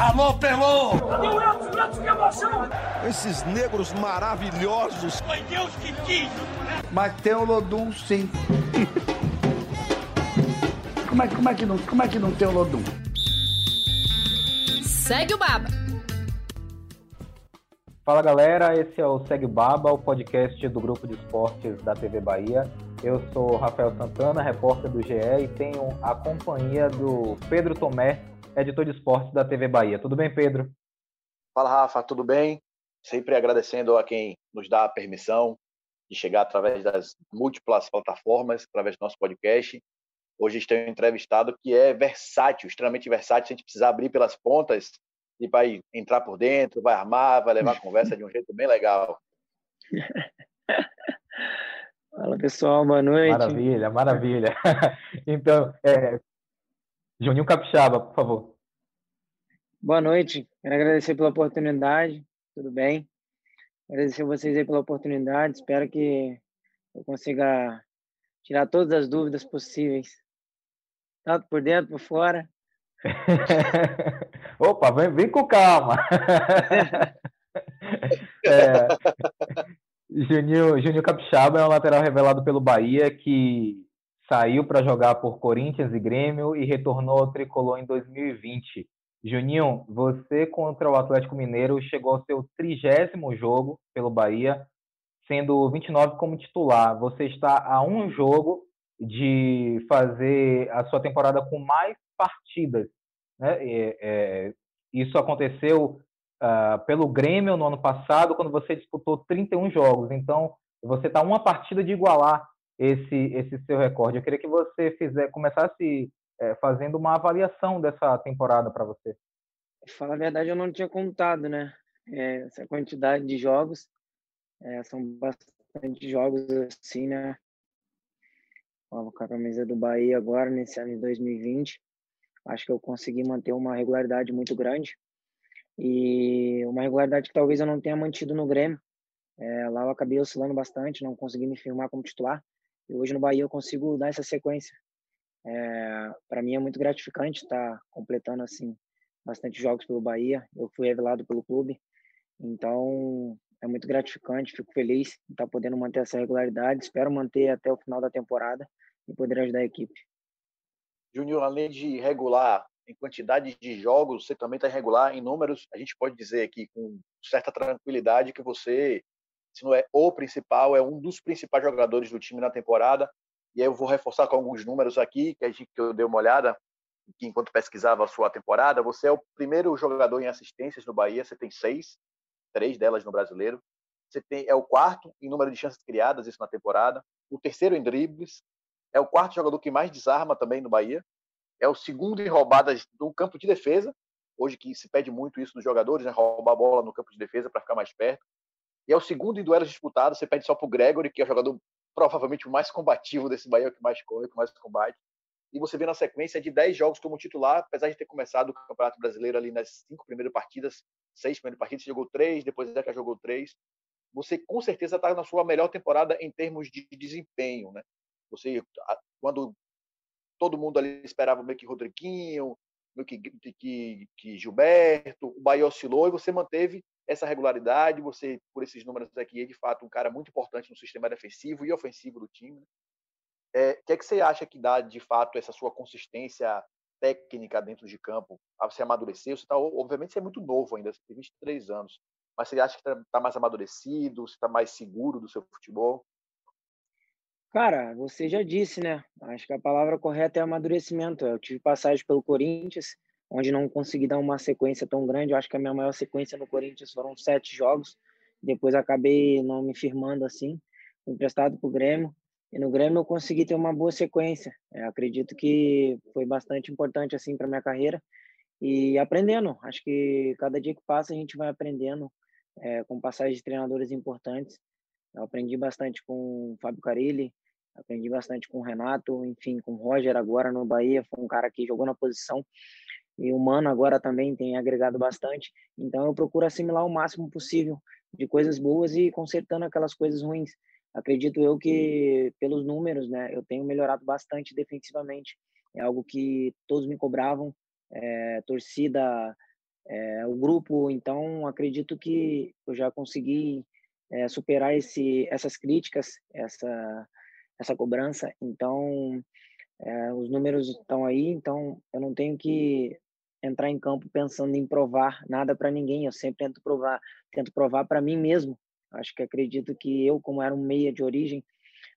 Alô, Pelô! Esses negros maravilhosos. Foi Deus que quis! Mas tem o Lodum, sim. como, é, como, é que não, como é que não tem o Lodum? Segue o Baba. Fala galera, esse é o Segue o Baba, o podcast do grupo de esportes da TV Bahia. Eu sou Rafael Santana, repórter do GE e tenho a companhia do Pedro Tomé, editor de esportes da TV Bahia. Tudo bem, Pedro? Fala, Rafa, tudo bem? Sempre agradecendo a quem nos dá a permissão de chegar através das múltiplas plataformas, através do nosso podcast. Hoje a gente tem um entrevistado que é versátil, extremamente versátil. Se a gente precisar abrir pelas pontas, ele vai entrar por dentro, vai armar, vai levar a conversa de um jeito bem legal. Fala pessoal, boa noite. Maravilha, maravilha. Então, é... Juninho Capixaba, por favor. Boa noite, quero agradecer pela oportunidade, tudo bem? Agradecer a vocês aí pela oportunidade, espero que eu consiga tirar todas as dúvidas possíveis, tanto por dentro, por fora. Opa, vem, vem com calma. é, Juninho, Juninho Capixaba é um lateral revelado pelo Bahia que saiu para jogar por Corinthians e Grêmio e retornou ao tricolor em 2020. Juninho, você contra o Atlético Mineiro chegou ao seu trigésimo jogo pelo Bahia, sendo 29 como titular. Você está a um jogo de fazer a sua temporada com mais partidas. Né? É, é, isso aconteceu uh, pelo Grêmio no ano passado, quando você disputou 31 jogos. Então, você está uma partida de igualar esse, esse seu recorde. Eu queria que você fizer, começasse é, fazendo uma avaliação dessa temporada para você. Falar a verdade, eu não tinha contado, né? É, essa quantidade de jogos. É, são bastante jogos assim, né? Ó, a camisa do Bahia agora, nesse ano de 2020. Acho que eu consegui manter uma regularidade muito grande. E uma regularidade que talvez eu não tenha mantido no Grêmio. É, lá eu acabei oscilando bastante, não consegui me firmar como titular. E hoje no Bahia eu consigo dar essa sequência. É, para mim é muito gratificante estar tá completando assim bastante jogos pelo Bahia. Eu fui revelado pelo clube, então é muito gratificante. Fico feliz de estar tá podendo manter essa regularidade. Espero manter até o final da temporada e poder ajudar a equipe. Júnior, além de regular em quantidade de jogos, você também está irregular em números. A gente pode dizer aqui com certa tranquilidade que você, se não é o principal, é um dos principais jogadores do time na temporada. E aí eu vou reforçar com alguns números aqui que a gente que eu dei uma olhada que enquanto pesquisava a sua temporada. Você é o primeiro jogador em assistências no Bahia. Você tem seis, três delas no Brasileiro. Você tem é o quarto em número de chances criadas isso na temporada. O terceiro em dribles. É o quarto jogador que mais desarma também no Bahia é o segundo em roubadas do campo de defesa, hoje que se pede muito isso dos jogadores, né? roubar a bola no campo de defesa para ficar mais perto. E é o segundo em duelos disputados, você pede só para o Gregory, que é o jogador provavelmente o mais combativo desse Bahia, que mais corre, que mais combate. E você vê na sequência de 10 jogos como titular, apesar de ter começado o Campeonato Brasileiro ali nas cinco primeiras partidas, seis primeiras partidas, você jogou três, depois Zeca jogou três. Você com certeza está na sua melhor temporada em termos de desempenho, né? Você, quando todo mundo ali esperava meio que Rodriguinho, meio que, que, que Gilberto, o Bahia oscilou e você manteve essa regularidade, você, por esses números aqui, é de fato um cara muito importante no sistema defensivo e ofensivo do time. Né? É, o que é que você acha que dá, de fato, essa sua consistência técnica dentro de campo? Você amadureceu? Você tá, obviamente, você é muito novo ainda, você tem 23 anos, mas você acha que está tá mais amadurecido, você está mais seguro do seu futebol? Cara, você já disse, né? Acho que a palavra correta é amadurecimento. Eu tive passagem pelo Corinthians, onde não consegui dar uma sequência tão grande. Eu acho que a minha maior sequência no Corinthians foram sete jogos. Depois acabei não me firmando assim. Emprestado para o Grêmio. E no Grêmio eu consegui ter uma boa sequência. Eu acredito que foi bastante importante assim para minha carreira. E aprendendo. Acho que cada dia que passa a gente vai aprendendo é, com passagem de treinadores importantes. Eu aprendi bastante com o Fábio Carilli, aprendi bastante com o Renato, enfim, com o Roger agora no Bahia, foi um cara que jogou na posição. E o Mano agora também tem agregado bastante. Então eu procuro assimilar o máximo possível de coisas boas e consertando aquelas coisas ruins. Acredito eu que, pelos números, né, eu tenho melhorado bastante defensivamente. É algo que todos me cobravam, é, torcida é, o grupo. Então, acredito que eu já consegui é, superar esse, essas críticas, essa, essa cobrança. Então, é, os números estão aí, então eu não tenho que entrar em campo pensando em provar nada para ninguém. Eu sempre tento provar, tento provar para mim mesmo. Acho que acredito que eu, como era um meia de origem,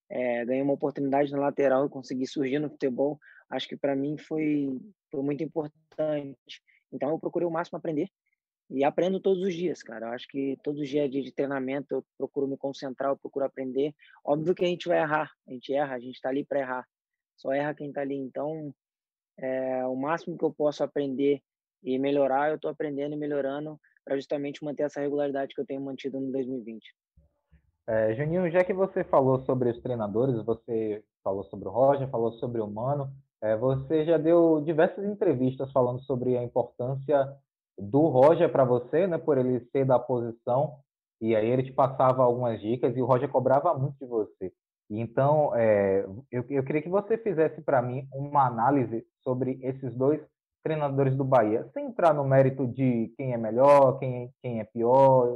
é, ganhei uma oportunidade na lateral e consegui surgir no futebol. Acho que para mim foi, foi muito importante. Então eu procurei o máximo aprender e aprendo todos os dias, cara. Eu acho que todos os dias de, de treinamento eu procuro me concentrar, eu procuro aprender. Óbvio que a gente vai errar, a gente erra, a gente está ali para errar. Só erra quem está ali. Então, é, o máximo que eu posso aprender e melhorar, eu estou aprendendo e melhorando para justamente manter essa regularidade que eu tenho mantido no 2020. É, Juninho, já que você falou sobre os treinadores, você falou sobre o Roger, falou sobre o Mano, é, você já deu diversas entrevistas falando sobre a importância do Roger para você, né, por ele ser da posição, e aí ele te passava algumas dicas e o Roger cobrava muito de você. Então, é, eu, eu queria que você fizesse para mim uma análise sobre esses dois treinadores do Bahia, sem entrar no mérito de quem é melhor, quem, quem é pior,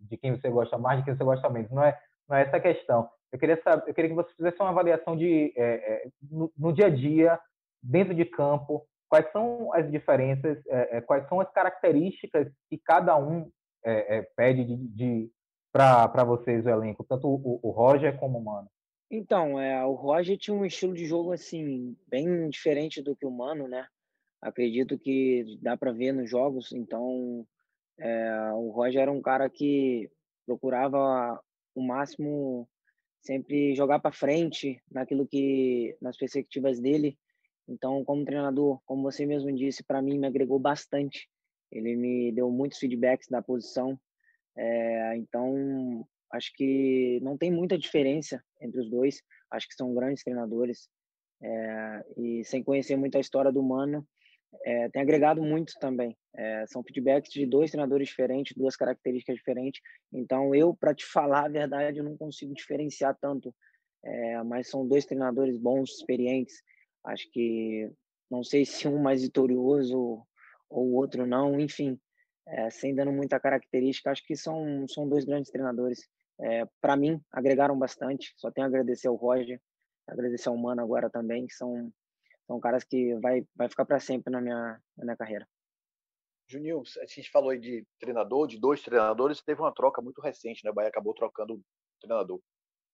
de quem você gosta mais, de quem você gosta menos. Não é, não é essa a questão. Eu queria, saber, eu queria que você fizesse uma avaliação de, é, é, no, no, dia a dia, dentro de campo, quais são as diferenças, é, é quais são as características que cada um é, pede de, de para vocês, o elenco, tanto o, o Roger como o Mano. Então, é, o Roger tinha um estilo de jogo assim bem diferente do que o Mano, né? acredito que dá para ver nos jogos. Então, é, o Roger era um cara que procurava o máximo sempre jogar para frente naquilo que nas perspectivas dele. Então, como treinador, como você mesmo disse, para mim me agregou bastante. Ele me deu muitos feedbacks da posição. É, então, acho que não tem muita diferença entre os dois. Acho que são grandes treinadores. É, e sem conhecer muito a história do Mano, é, tem agregado muito também. É, são feedbacks de dois treinadores diferentes, duas características diferentes. Então, eu, para te falar a verdade, eu não consigo diferenciar tanto. Mas são dois treinadores bons, experientes. Acho que não sei se um mais vitorioso ou o outro não. Enfim, sem dando muita característica, acho que são, são dois grandes treinadores. É, para mim, agregaram bastante. Só tenho a agradecer ao Roger, agradecer ao Mano agora também, que são são caras que vai, vai ficar para sempre na minha, na minha carreira. Juninho, a gente falou aí de treinador, de dois treinadores, teve uma troca muito recente, né? O Bahia acabou trocando o treinador.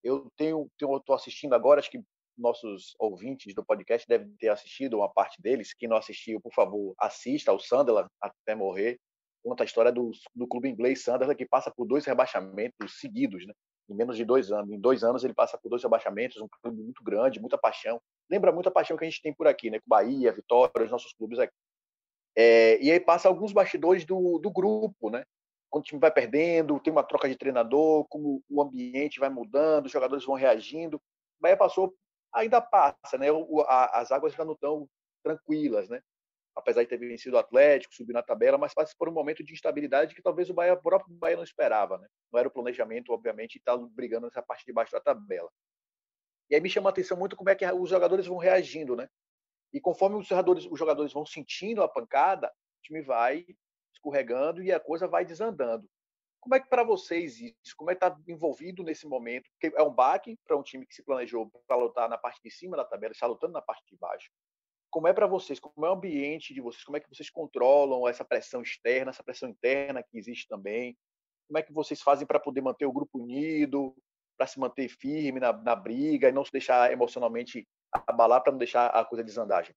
Eu tenho, tenho tô assistindo agora, acho que nossos ouvintes do podcast devem ter assistido uma parte deles. Quem não assistiu, por favor, assista ao Sunderland até morrer. Conta a história do, do clube inglês Sunderland, que passa por dois rebaixamentos seguidos, né? Em menos de dois anos. Em dois anos ele passa por dois rebaixamentos, um clube muito grande, muita paixão lembra muito a paixão que a gente tem por aqui, né? Com Bahia, Vitória, os nossos clubes aqui. É, e aí passa alguns bastidores do, do grupo, né? Quando o time vai perdendo, tem uma troca de treinador, como o ambiente vai mudando, os jogadores vão reagindo. Bahia passou, ainda passa, né? O, a, as águas já não estão tranquilas, né? Apesar de ter vencido o Atlético, subir na tabela, mas passa por um momento de instabilidade que talvez o Bahia, o próprio Bahia não esperava, né? Não era o planejamento, obviamente, estar tá brigando nessa parte de baixo da tabela. E aí me chama a atenção muito como é que os jogadores vão reagindo, né? E conforme os jogadores, os jogadores vão sentindo a pancada, o time vai escorregando e a coisa vai desandando. Como é que para vocês isso? Como é que está envolvido nesse momento? Porque é um baque para um time que se planejou para lutar na parte de cima da tabela, está lutando na parte de baixo. Como é para vocês? Como é o ambiente de vocês? Como é que vocês controlam essa pressão externa, essa pressão interna que existe também? Como é que vocês fazem para poder manter o grupo unido? para se manter firme na, na briga e não se deixar emocionalmente abalar para não deixar a coisa desandar,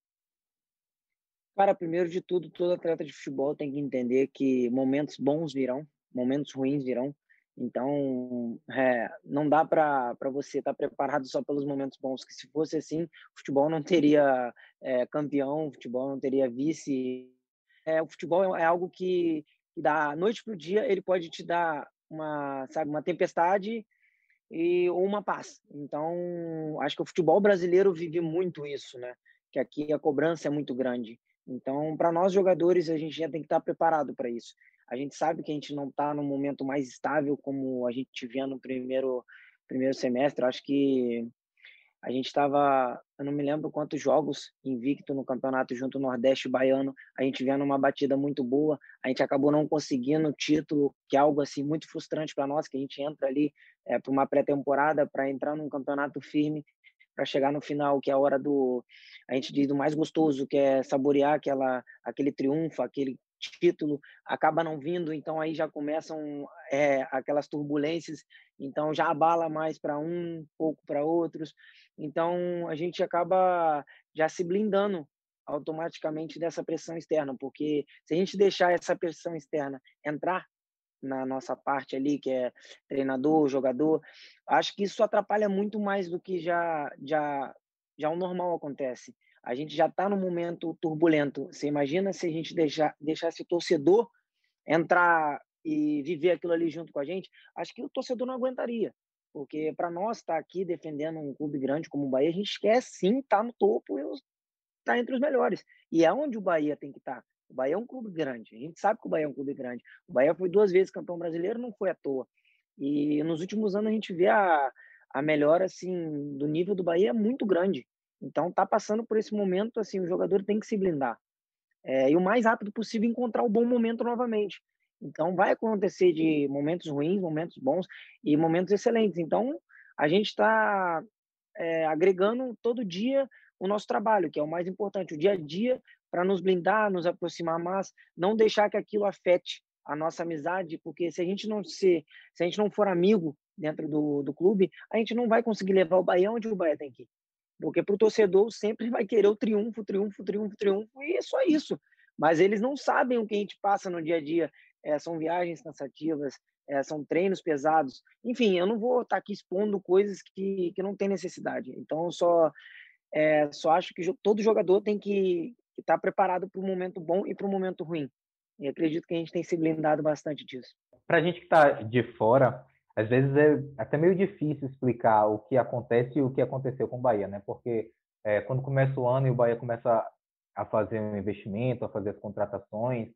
Cara, primeiro de tudo, todo atleta de futebol tem que entender que momentos bons virão, momentos ruins virão. Então, é, não dá para você estar tá preparado só pelos momentos bons, que se fosse assim, o futebol não teria é, campeão, o futebol não teria vice. É, o futebol é algo que, que da noite para o dia ele pode te dar uma, sabe, uma tempestade e uma paz. Então, acho que o futebol brasileiro vive muito isso, né? Que aqui a cobrança é muito grande. Então, para nós jogadores, a gente já tem que estar preparado para isso. A gente sabe que a gente não está no momento mais estável como a gente via no primeiro primeiro semestre. Acho que A gente estava, eu não me lembro quantos jogos invicto no campeonato junto ao Nordeste Baiano. A gente vinha numa batida muito boa. A gente acabou não conseguindo o título, que é algo assim muito frustrante para nós, que a gente entra ali é, para uma pré-temporada para entrar num campeonato firme, para chegar no final, que é a hora do a gente diz do mais gostoso, que é saborear aquela aquele triunfo, aquele título acaba não vindo, então aí já começam é, aquelas turbulências, então já abala mais para um, pouco para outros, então a gente acaba já se blindando automaticamente dessa pressão externa, porque se a gente deixar essa pressão externa entrar na nossa parte ali, que é treinador, jogador, acho que isso atrapalha muito mais do que já já já o normal acontece a gente já está num momento turbulento. Você imagina se a gente deixar, deixasse o torcedor entrar e viver aquilo ali junto com a gente? Acho que o torcedor não aguentaria. Porque para nós estar tá aqui defendendo um clube grande como o Bahia, a gente quer sim estar tá no topo e estar tá entre os melhores. E é onde o Bahia tem que estar. Tá. O Bahia é um clube grande. A gente sabe que o Bahia é um clube grande. O Bahia foi duas vezes campeão brasileiro, não foi à toa. E nos últimos anos a gente vê a, a melhora assim do nível do Bahia é muito grande. Então, tá passando por esse momento, assim, o jogador tem que se blindar. É, e o mais rápido possível encontrar o bom momento novamente. Então, vai acontecer de momentos ruins, momentos bons e momentos excelentes. Então, a gente está é, agregando todo dia o nosso trabalho, que é o mais importante, o dia a dia, para nos blindar, nos aproximar mais, não deixar que aquilo afete a nossa amizade, porque se a gente não ser, se a gente não for amigo dentro do, do clube, a gente não vai conseguir levar o Bahia onde o Bahia tem que ir. Porque para o torcedor sempre vai querer o triunfo, triunfo, triunfo, triunfo, e é só isso. Mas eles não sabem o que a gente passa no dia a dia. É, são viagens cansativas, é, são treinos pesados. Enfim, eu não vou estar tá aqui expondo coisas que, que não tem necessidade. Então, só, é, só acho que todo jogador tem que estar tá preparado para o momento bom e para o momento ruim. E acredito que a gente tem se blindado bastante disso. Para a gente que está de fora, às vezes é até meio difícil explicar o que acontece e o que aconteceu com o Bahia, né? Porque é, quando começa o ano e o Bahia começa a fazer um investimento, a fazer as contratações,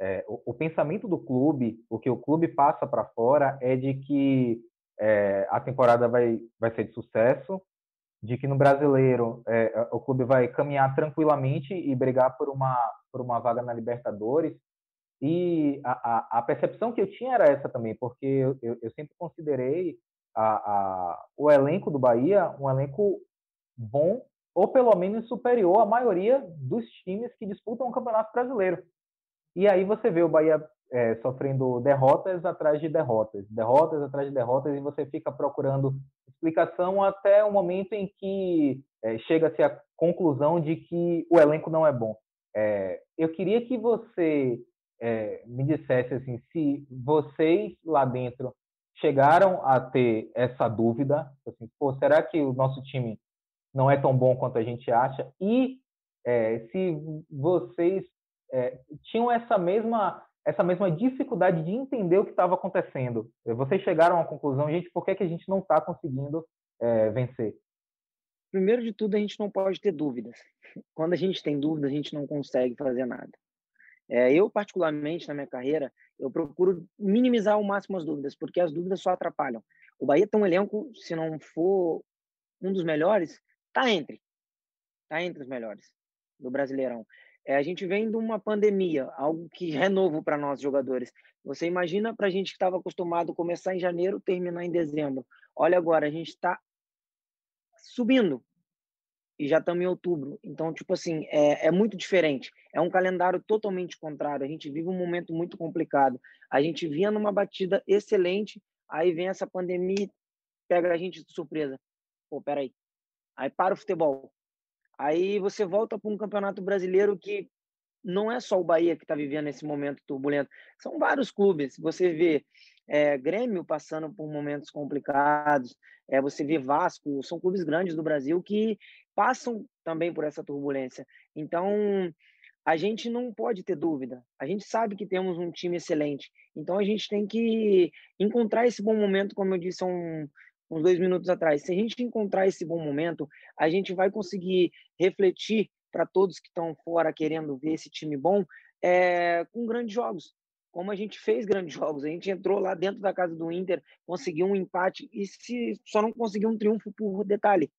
é, o, o, pensamento do clube, o que o clube passa para fora é de que é, a temporada vai, vai ser de sucesso, de que no brasileiro é, o clube vai caminhar tranquilamente e brigar por uma, por uma vaga na Libertadores, e a, a, a, percepção que eu tinha era essa também, porque eu, eu, sempre considerei a, o elenco do Bahia um elenco bom, ou pelo menos superior à maioria dos times que disputam o Campeonato Brasileiro. E aí você vê o Bahia é, sofrendo derrotas atrás de derrotas, derrotas atrás de derrotas, e você fica procurando explicação até o momento em que é, chega-se à conclusão de que o elenco não é bom. É, eu queria que você é, me dissesse assim, se vocês lá dentro chegaram a ter essa dúvida, assim, pô, será que o nosso time não é tão bom quanto a gente acha? E é, se vocês é, tinham essa mesma essa mesma dificuldade de entender o que estava acontecendo. Vocês chegaram à conclusão, gente, por que, que a gente não está conseguindo é, vencer? Primeiro de tudo, a gente não pode ter dúvidas. Quando a gente tem dúvida, a gente não consegue fazer nada. É, eu, particularmente, na minha carreira, eu procuro minimizar ao máximo as dúvidas, porque as dúvidas só atrapalham. O Bahia tem um elenco, se não for um dos melhores, tá entre. Tá entre os melhores do Brasileirão. É, a gente vem de uma pandemia, algo que é novo para nós jogadores. Você imagina para a gente que estava acostumado começar em janeiro, terminar em dezembro. Olha agora, a gente está subindo e já estamos em outubro. Então, tipo assim, é, é muito diferente. É um calendário totalmente contrário. A gente vive um momento muito complicado. A gente vinha numa batida excelente, aí vem essa pandemia pega a gente de surpresa. Pô, peraí. Aí para o futebol. Aí você volta para um campeonato brasileiro que não é só o Bahia que está vivendo esse momento turbulento. São vários clubes. Você vê é, Grêmio passando por momentos complicados, é, você vê Vasco, são clubes grandes do Brasil que passam também por essa turbulência. Então, a gente não pode ter dúvida. A gente sabe que temos um time excelente. Então, a gente tem que encontrar esse bom momento, como eu disse há um, uns dois minutos atrás. Se a gente encontrar esse bom momento, a gente vai conseguir refletir para todos que estão fora querendo ver esse time bom é, com grandes jogos. Como a gente fez grandes jogos, a gente entrou lá dentro da casa do Inter, conseguiu um empate e se só não conseguiu um triunfo por detalhe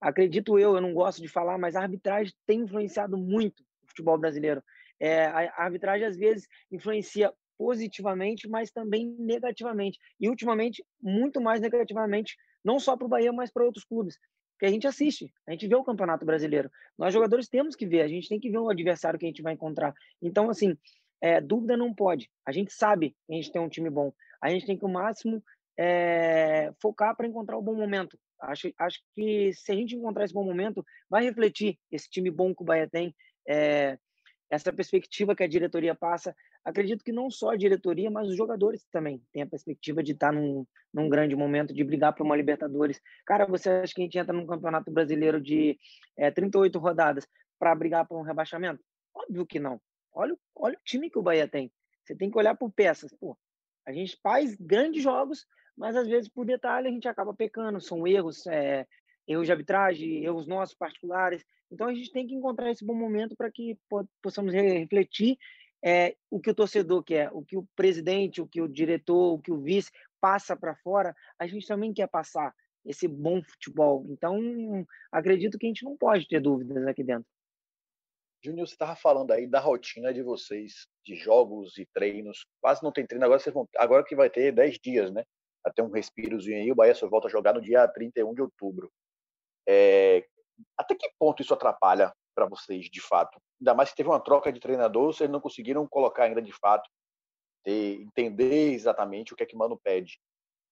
acredito eu, eu não gosto de falar, mas a arbitragem tem influenciado muito o futebol brasileiro. É, a arbitragem às vezes influencia positivamente, mas também negativamente. E ultimamente, muito mais negativamente, não só para o Bahia, mas para outros clubes. Porque a gente assiste, a gente vê o Campeonato Brasileiro. Nós, jogadores, temos que ver, a gente tem que ver o adversário que a gente vai encontrar. Então, assim, é, dúvida não pode. A gente sabe que a gente tem um time bom. A gente tem que, o máximo, é, focar para encontrar o bom momento. Acho, acho que se a gente encontrar esse bom momento, vai refletir esse time bom que o Bahia tem, é, essa perspectiva que a diretoria passa. Acredito que não só a diretoria, mas os jogadores também têm a perspectiva de estar num, num grande momento, de brigar por uma Libertadores. Cara, você acha que a gente entra num campeonato brasileiro de é, 38 rodadas para brigar por um rebaixamento? Óbvio que não. Olha, olha o time que o Bahia tem. Você tem que olhar por peças. Pô, a gente faz grandes jogos, mas às vezes por detalhe a gente acaba pecando. São erros, é, erros de arbitragem, erros nossos particulares. Então a gente tem que encontrar esse bom momento para que possamos refletir é, o que o torcedor quer, o que o presidente, o que o diretor, o que o vice passa para fora, a gente também quer passar esse bom futebol. Então, acredito que a gente não pode ter dúvidas aqui dentro. Júnior, você estava falando aí da rotina de vocês, de jogos e treinos. Quase não tem treino, agora, vocês vão, agora que vai ter 10 dias, né? Até um respirozinho aí, o Bahia só volta a jogar no dia 31 de outubro. É, até que ponto isso atrapalha para vocês, de fato? Ainda mais que teve uma troca de treinador, vocês não conseguiram colocar ainda de fato, ter, entender exatamente o que é que Mano pede.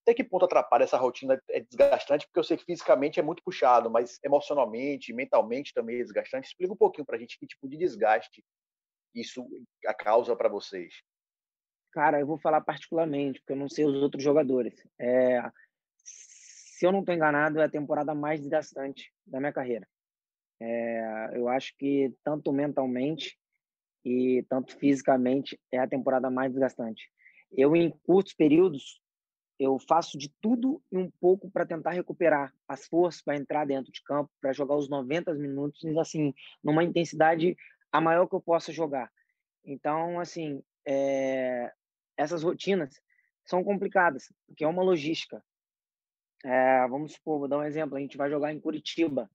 Até que ponto atrapalha essa rotina? É desgastante, porque eu sei que fisicamente é muito puxado, mas emocionalmente, mentalmente também é desgastante. Explica um pouquinho para a gente que tipo de desgaste isso a causa para vocês. Cara, eu vou falar particularmente, porque eu não sei os outros jogadores. É, se eu não estou enganado, é a temporada mais desgastante da minha carreira. É, eu acho que tanto mentalmente e tanto fisicamente é a temporada mais desgastante. Eu, em curtos períodos, eu faço de tudo e um pouco para tentar recuperar as forças para entrar dentro de campo, para jogar os 90 minutos, assim, numa intensidade a maior que eu possa jogar. Então, assim, é, essas rotinas são complicadas, porque é uma logística. É, vamos supor, vou dar um exemplo, a gente vai jogar em Curitiba,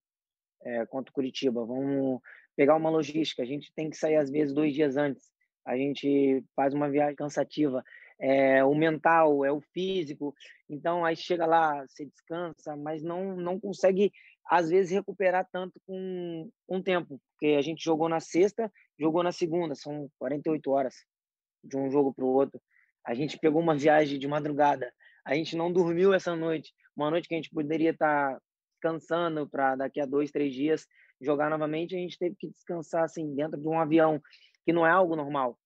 é, contra Curitiba, vamos pegar uma logística, a gente tem que sair às vezes dois dias antes, a gente faz uma viagem cansativa, é o mental, é o físico, então aí chega lá, você descansa, mas não, não consegue às vezes recuperar tanto com um tempo, porque a gente jogou na sexta, jogou na segunda, são 48 horas de um jogo para o outro. A gente pegou uma viagem de madrugada, a gente não dormiu essa noite, uma noite que a gente poderia estar tá descansando para daqui a dois, três dias jogar novamente, a gente teve que descansar assim dentro de um avião, que não é algo normal.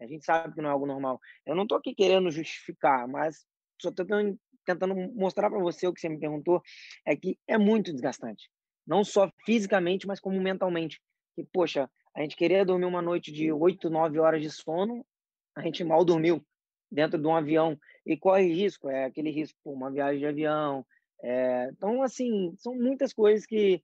A gente sabe que não é algo normal. Eu não estou aqui querendo justificar, mas só tentando, tentando mostrar para você o que você me perguntou, é que é muito desgastante. Não só fisicamente, mas como mentalmente. Que, poxa, a gente queria dormir uma noite de oito, nove horas de sono, a gente mal dormiu dentro de um avião e corre risco, é aquele risco, pô, uma viagem de avião. É, então, assim, são muitas coisas que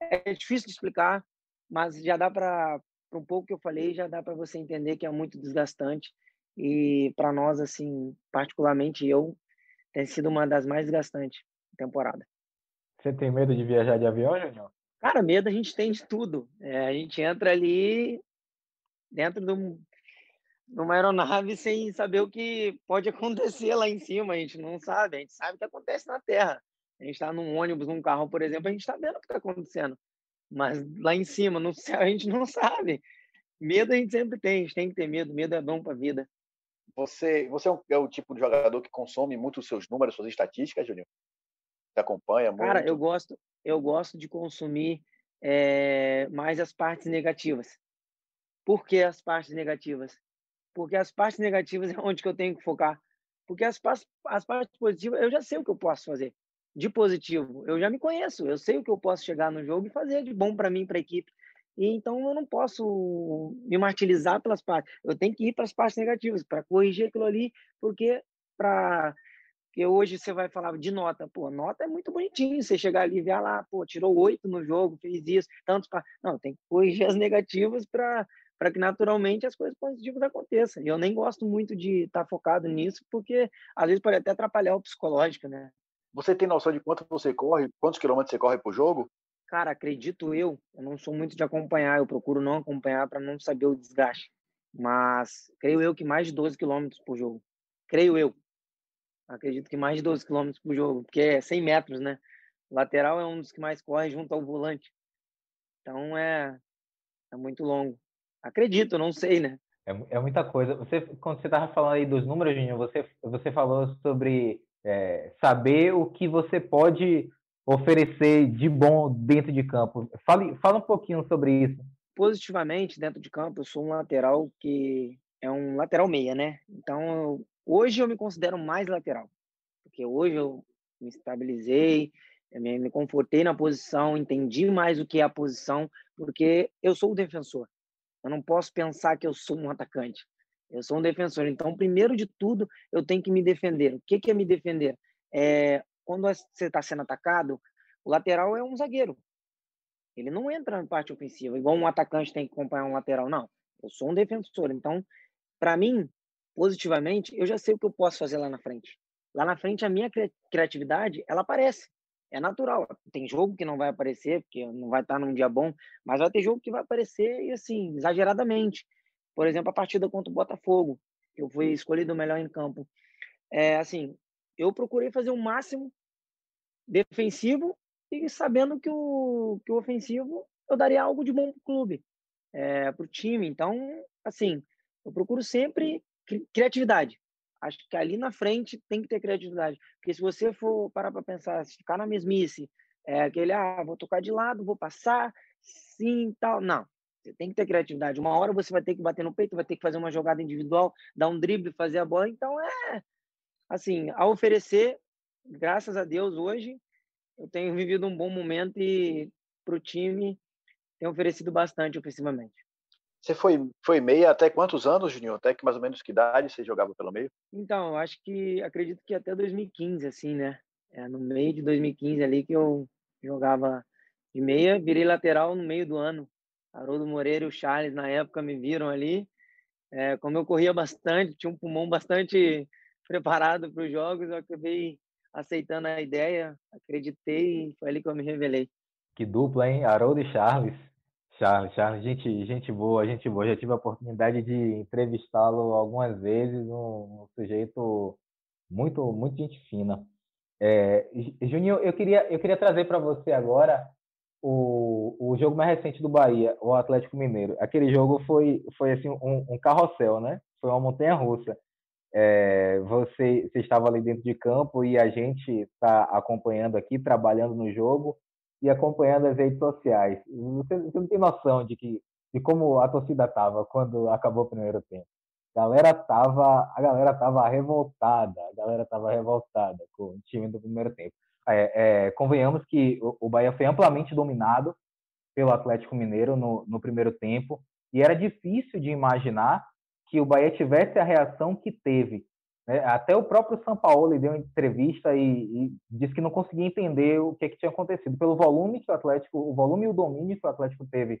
é difícil de explicar, mas já dá para um pouco que eu falei, já dá para você entender que é muito desgastante e para nós, assim, particularmente eu, tem sido uma das mais desgastantes da temporada. Você tem medo de viajar de avião, Júnior? Cara, medo a gente tem de tudo. É, a gente entra ali dentro de um numa aeronave sem saber o que pode acontecer lá em cima. A gente não sabe, a gente sabe o que acontece na Terra. A gente está num ônibus, num carro, por exemplo, a gente está vendo o que está acontecendo. Mas lá em cima, no céu, a gente não sabe. Medo a gente sempre tem, a gente tem que ter medo. Medo é bom para a vida. Você, você é, é o tipo de jogador que consome muito os seus números, suas estatísticas, Juninho? Você acompanha muito? Cara, eu gosto, eu gosto de consumir é, mais as partes negativas. Por que as partes negativas? porque as partes negativas é onde que eu tenho que focar. Porque as, as partes positivas, eu já sei o que eu posso fazer de positivo. Eu já me conheço, eu sei o que eu posso chegar no jogo e fazer de bom para mim, para a equipe. E então eu não posso me martirizar pelas partes. Eu tenho que ir para as partes negativas para corrigir aquilo ali, porque para que hoje você vai falar de nota, pô, nota é muito bonitinho, você chegar ali e ver ah lá, pô, tirou oito no jogo, fez isso, tantos para, não, tem que corrigir as negativas para para que naturalmente as coisas positivas aconteçam. E eu nem gosto muito de estar tá focado nisso, porque às vezes pode até atrapalhar o psicológico, né? Você tem noção de quanto você corre, quantos quilômetros você corre por jogo? Cara, acredito eu, eu não sou muito de acompanhar, eu procuro não acompanhar para não saber o desgaste. Mas creio eu que mais de 12 quilômetros por jogo. Creio eu. Acredito que mais de 12 quilômetros por jogo, porque é 100 metros, né? O lateral é um dos que mais corre junto ao volante. Então é, é muito longo. Acredito, não sei, né? É, é muita coisa. Você, quando você estava falando aí dos números, Júnior, você, você falou sobre é, saber o que você pode oferecer de bom dentro de campo. Fale, fala um pouquinho sobre isso. Positivamente, dentro de campo, eu sou um lateral que é um lateral meia, né? Então, hoje eu me considero mais lateral, porque hoje eu me estabilizei, eu me confortei na posição, entendi mais o que é a posição, porque eu sou o defensor. Eu não posso pensar que eu sou um atacante. Eu sou um defensor. Então, primeiro de tudo, eu tenho que me defender. O que, que é me defender? É, quando você está sendo atacado, o lateral é um zagueiro. Ele não entra na parte ofensiva, igual um atacante tem que acompanhar um lateral. Não, eu sou um defensor. Então, para mim, positivamente, eu já sei o que eu posso fazer lá na frente. Lá na frente, a minha criatividade, ela aparece. É natural. Tem jogo que não vai aparecer, porque não vai estar num dia bom, mas vai ter jogo que vai aparecer, e assim, exageradamente. Por exemplo, a partida contra o Botafogo, que eu fui escolhido o melhor em campo. É, assim, eu procurei fazer o máximo defensivo e sabendo que o, que o ofensivo eu daria algo de bom para o clube, é, para o time. Então, assim, eu procuro sempre criatividade. Acho que ali na frente tem que ter criatividade. Porque se você for parar para pensar, se ficar na mesmice, é aquele, ah, vou tocar de lado, vou passar, sim, tal. Não. Você tem que ter criatividade. Uma hora você vai ter que bater no peito, vai ter que fazer uma jogada individual, dar um drible, fazer a bola. Então, é, assim, a oferecer, graças a Deus, hoje, eu tenho vivido um bom momento e para o time tem oferecido bastante ofensivamente. Você foi, foi meia até quantos anos, Juninho? Até que mais ou menos que idade você jogava pelo meio? Então, eu acho que, acredito que até 2015, assim, né? É, no meio de 2015 ali que eu jogava de meia, virei lateral no meio do ano. Haroldo Moreira e o Charles, na época, me viram ali. É, como eu corria bastante, tinha um pulmão bastante preparado para os jogos, eu acabei aceitando a ideia, acreditei e foi ali que eu me revelei. Que dupla, hein? Haroldo e Charles. Charles, Charles, gente, gente boa, gente boa. Já tive a oportunidade de entrevistá-lo algumas vezes, um, um, sujeito muito, muito gente fina. É, Juninho, eu queria, eu queria trazer para você agora o, o jogo mais recente do Bahia, o Atlético Mineiro. Aquele jogo foi, foi assim, um, um carrossel, né? Foi uma montanha-russa. É, você, você estava ali dentro de campo e a gente está acompanhando aqui, trabalhando no jogo e acompanhando as redes sociais. Você, você não tem noção de que de como a torcida estava quando acabou o primeiro tempo. A galera tava, a galera tava revoltada, a galera tava revoltada com o time do primeiro tempo. É, é, convenhamos que o, o Bahia foi amplamente dominado pelo Atlético Mineiro no, no primeiro tempo e era difícil de imaginar que o Bahia tivesse a reação que teve. Né? Até o próprio São Paulo deu uma entrevista e, e disse que não conseguia entender o que, que, tinha acontecido pelo volume que o Atlético, o volume e o domínio que o Atlético teve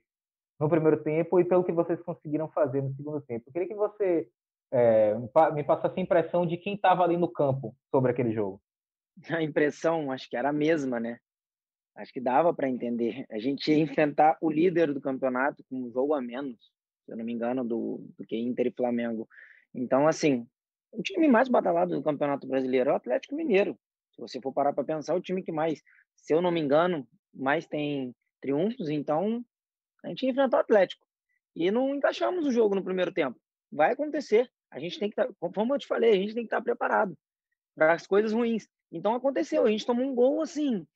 no primeiro tempo e pelo que vocês conseguiram fazer no segundo tempo. Eu queria que você é, me passasse a impressão de quem estava ali no campo sobre aquele jogo. A impressão, acho que era a mesma, né? Acho que dava para entender. A gente ia enfrentar o líder do campeonato com um jogo a menos se eu não me engano, do, do que Inter e Flamengo. Então, assim, o time mais badalado do Campeonato Brasileiro é o Atlético Mineiro. Se você for parar para pensar, o time que mais, se eu não me engano, mais tem triunfos, então a gente enfrentou o Atlético. E não encaixamos o jogo no primeiro tempo. Vai acontecer. A gente tem que tá, como eu te falei, a gente tem que estar tá preparado para as coisas ruins. Então aconteceu, a gente tomou um gol assim,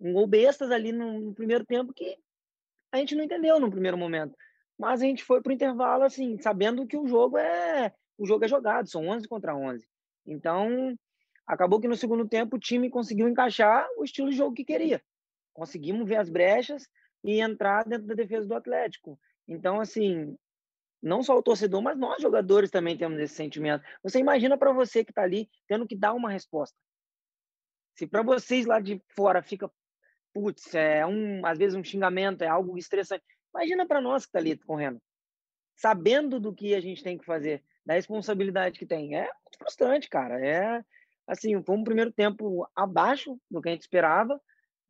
um gol bestas ali no, no primeiro tempo que a gente não entendeu no primeiro momento. Mas a gente foi para o intervalo, assim, sabendo que o jogo é o jogo é jogado, são 11 contra 11. Então, acabou que no segundo tempo o time conseguiu encaixar o estilo de jogo que queria. Conseguimos ver as brechas e entrar dentro da defesa do Atlético. Então, assim, não só o torcedor, mas nós jogadores também temos esse sentimento. Você imagina para você que está ali tendo que dar uma resposta. Se para vocês lá de fora fica, putz, é um, às vezes um xingamento, é algo estressante. Imagina para nós que está ali correndo, sabendo do que a gente tem que fazer, da responsabilidade que tem. É frustrante, cara. É assim, foi um primeiro tempo abaixo do que a gente esperava,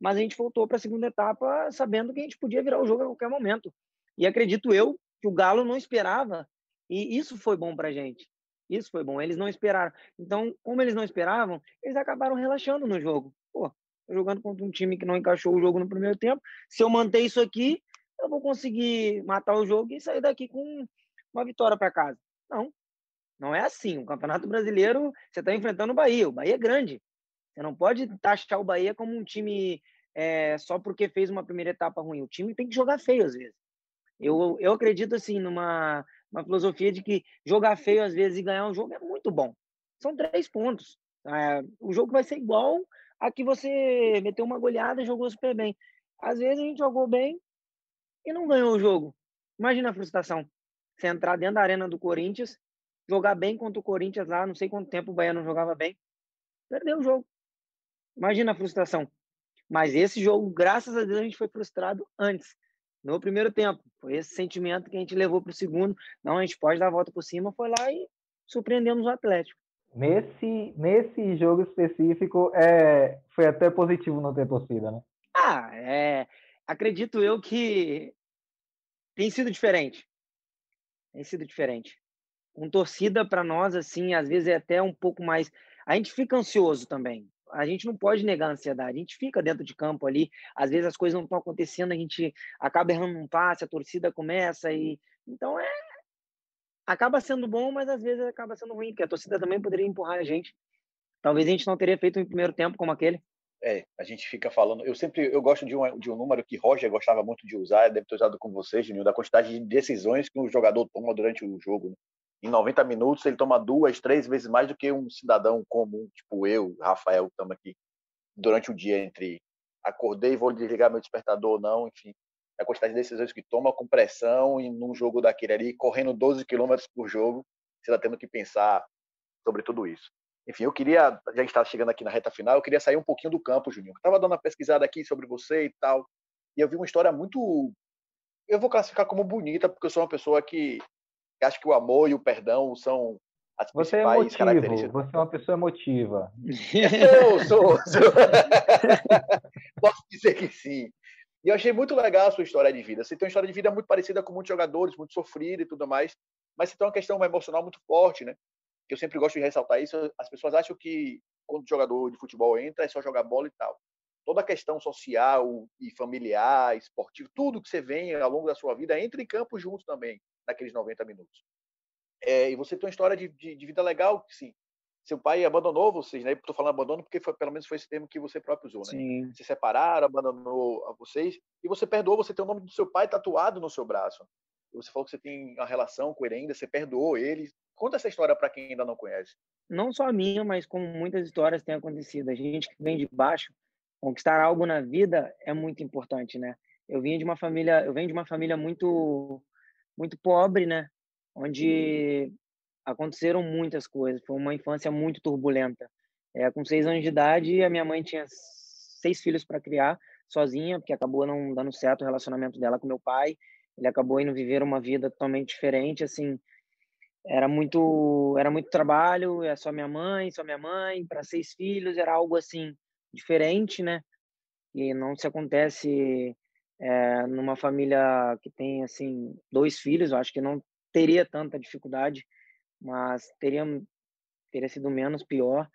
mas a gente voltou para a segunda etapa sabendo que a gente podia virar o jogo a qualquer momento. E acredito eu que o Galo não esperava, e isso foi bom para a gente. Isso foi bom, eles não esperaram. Então, como eles não esperavam, eles acabaram relaxando no jogo. Pô, jogando contra um time que não encaixou o jogo no primeiro tempo, se eu manter isso aqui, eu vou conseguir matar o jogo e sair daqui com uma vitória para casa. Não, não é assim. O Campeonato Brasileiro, você está enfrentando o Bahia. O Bahia é grande. Você não pode taxar o Bahia como um time é, só porque fez uma primeira etapa ruim. O time tem que jogar feio às vezes. Eu, eu acredito assim numa uma filosofia de que jogar feio às vezes e ganhar um jogo é muito bom. São três pontos. É, o jogo vai ser igual a que você meteu uma goleada e jogou super bem. Às vezes a gente jogou bem e não ganhou o jogo. Imagina a frustração. Você entrar dentro da arena do Corinthians, jogar bem contra o Corinthians lá, não sei quanto tempo o Bahia não jogava bem, perdeu o jogo. Imagina a frustração. Mas esse jogo, graças a Deus, a gente foi frustrado antes, no primeiro tempo. Foi esse sentimento que a gente levou para o segundo. Não, a gente pode dar a volta por cima, foi lá e surpreendemos o Atlético. Nesse, nesse jogo específico, é, foi até positivo não ter torcida, né? Ah, é, acredito eu que tem sido diferente. Tem sido diferente. Com torcida, para nós, assim, às vezes é até um pouco mais. A gente fica ansioso também a gente não pode negar a ansiedade. A gente fica dentro de campo ali, às vezes as coisas não estão acontecendo, a gente acaba errando um passe, a torcida começa e então é acaba sendo bom, mas às vezes acaba sendo ruim, porque a torcida também poderia empurrar a gente. Talvez a gente não teria feito um primeiro tempo como aquele. É, a gente fica falando. Eu sempre eu gosto de um, de um número que Roger gostava muito de usar, deve ter usado com vocês, Genil, da quantidade de decisões que um jogador toma durante o jogo. Né? Em 90 minutos ele toma duas, três vezes mais do que um cidadão comum, tipo eu, Rafael, que estamos aqui durante o dia entre acordei vou desligar meu despertador ou não, enfim, a quantidade de decisões que toma com pressão e num jogo daquele ali, correndo 12 quilômetros por jogo, você está tendo que pensar sobre tudo isso. Enfim, eu queria, já está chegando aqui na reta final, eu queria sair um pouquinho do campo, Juninho. Estava dando uma pesquisada aqui sobre você e tal, e eu vi uma história muito, eu vou classificar como bonita, porque eu sou uma pessoa que acho que o amor e o perdão são as você é principais emotivo, características. Você é uma pessoa emotiva. Eu sou, sou. Posso dizer que sim. E eu achei muito legal a sua história de vida. Você tem uma história de vida muito parecida com muitos jogadores, muito sofrida e tudo mais, mas você tem uma questão emocional muito forte, né? Eu sempre gosto de ressaltar isso. As pessoas acham que quando o jogador de futebol entra é só jogar bola e tal. Toda a questão social e familiar, esportiva, tudo que você vem ao longo da sua vida entra em campo junto também naqueles 90 minutos. É, e você tem uma história de, de, de, vida legal, sim. Seu pai abandonou vocês, né? Estou falando abandono porque foi, pelo menos foi esse termo que você próprio usou, né? Sim. Se separaram, abandonou a vocês e você perdoou, você tem o nome do seu pai tatuado no seu braço. Você falou que você tem uma relação com ele ainda, você perdoou ele. Conta essa história para quem ainda não conhece. Não só a minha, mas como muitas histórias têm acontecido. A gente que vem de baixo, conquistar algo na vida é muito importante, né? Eu vim de uma família, eu venho de uma família muito muito pobre, né? Onde aconteceram muitas coisas. Foi uma infância muito turbulenta. É, com seis anos de idade, a minha mãe tinha seis filhos para criar sozinha, porque acabou não dando certo o relacionamento dela com meu pai. Ele acabou indo viver uma vida totalmente diferente, assim. Era muito, era muito trabalho. É só minha mãe, só minha mãe para seis filhos. Era algo assim diferente, né? E não se acontece é, numa família que tem assim dois filhos, eu acho que não teria tanta dificuldade, mas teria teria sido menos pior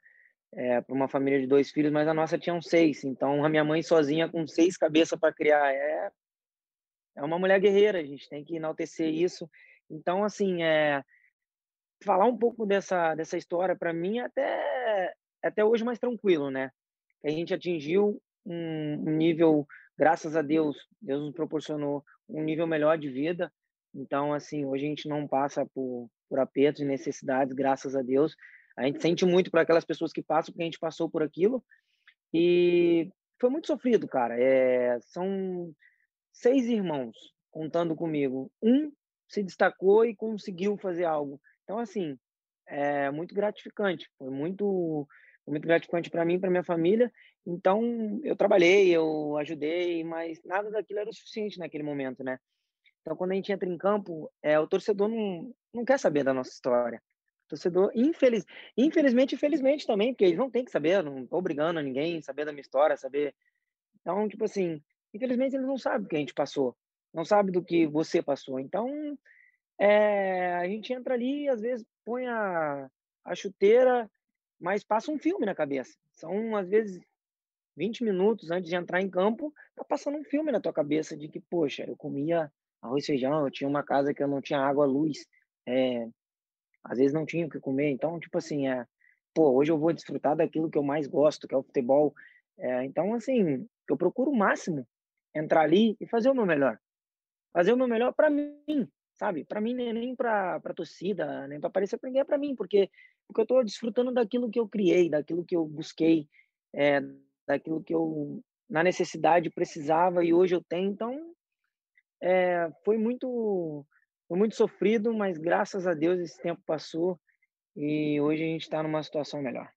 é, para uma família de dois filhos, mas a nossa tinha seis, então a minha mãe sozinha com seis cabeças para criar é é uma mulher guerreira, a gente tem que enaltecer isso. Então assim é falar um pouco dessa dessa história para mim até até hoje mais tranquilo, né? A gente atingiu um nível graças a Deus, Deus nos proporcionou um nível melhor de vida. Então, assim, hoje a gente não passa por, por apertos e necessidades, graças a Deus. A gente sente muito para aquelas pessoas que passam, porque a gente passou por aquilo. E foi muito sofrido, cara. É, são seis irmãos contando comigo. Um se destacou e conseguiu fazer algo. Então, assim, é muito gratificante. Foi muito, muito gratificante para mim, para minha família. Então, eu trabalhei, eu ajudei, mas nada daquilo era o suficiente naquele momento, né? Então, quando a gente entra em campo, é, o torcedor não, não quer saber da nossa história. O torcedor, infeliz, infelizmente, infelizmente também, porque eles não têm que saber, não tô obrigando a ninguém saber da minha história, saber. Então, tipo assim, infelizmente eles não sabem o que a gente passou, não sabem do que você passou. Então, é, a gente entra ali, às vezes põe a, a chuteira, mas passa um filme na cabeça. São, às vezes, 20 minutos antes de entrar em campo, tá passando um filme na tua cabeça de que, poxa, eu comia arroz e feijão, eu tinha uma casa que eu não tinha água, luz, é, às vezes não tinha o que comer. Então, tipo assim, é, pô, hoje eu vou desfrutar daquilo que eu mais gosto, que é o futebol. É, então, assim, eu procuro o máximo entrar ali e fazer o meu melhor. Fazer o meu melhor para mim, sabe? Para mim, nem, nem para a torcida, nem para aparecer para ninguém, é para mim, porque, porque eu estou desfrutando daquilo que eu criei, daquilo que eu busquei, é, daquilo que eu, na necessidade, precisava e hoje eu tenho. Então, é, foi muito foi muito sofrido, mas graças a Deus esse tempo passou e hoje a gente está numa situação melhor.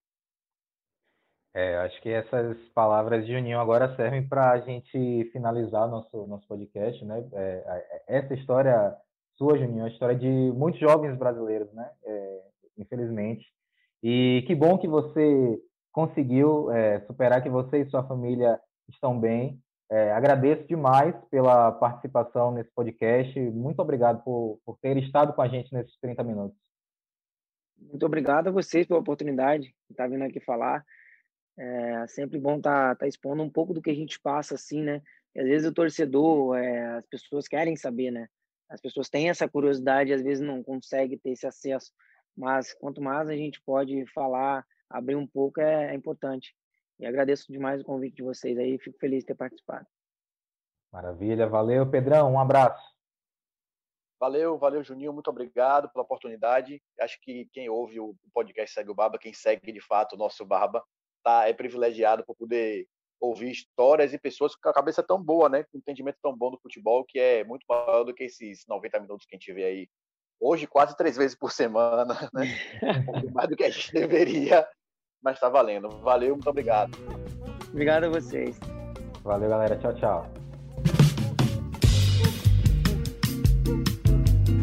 É, acho que essas palavras de Juninho agora servem para a gente finalizar nosso nosso podcast, né? É, essa história sua, Juninho, a história de muitos jovens brasileiros, né? É, infelizmente. E que bom que você conseguiu é, superar, que você e sua família estão bem. É, agradeço demais pela participação nesse podcast. Muito obrigado por, por ter estado com a gente nesses 30 minutos. Muito obrigado a vocês pela oportunidade de estar vindo aqui falar. É sempre bom estar, estar expondo um pouco do que a gente passa, assim, né? E às vezes o torcedor, é, as pessoas querem saber, né? As pessoas têm essa curiosidade, às vezes não conseguem ter esse acesso. Mas quanto mais a gente pode falar, abrir um pouco, é, é importante. E agradeço demais o convite de vocês aí, fico feliz de ter participado. Maravilha, valeu, Pedrão, um abraço. Valeu, valeu, Juninho, muito obrigado pela oportunidade. Acho que quem ouve o podcast Segue o Barba, quem segue de fato o nosso Barba, tá, é privilegiado por poder ouvir histórias e pessoas com a cabeça tão boa, né, com um entendimento tão bom do futebol, que é muito maior do que esses 90 minutos que a gente vê aí hoje, quase três vezes por semana, né? mais do que a gente deveria mas está valendo. Valeu, muito obrigado. Obrigado a vocês. Valeu, galera. Tchau, tchau.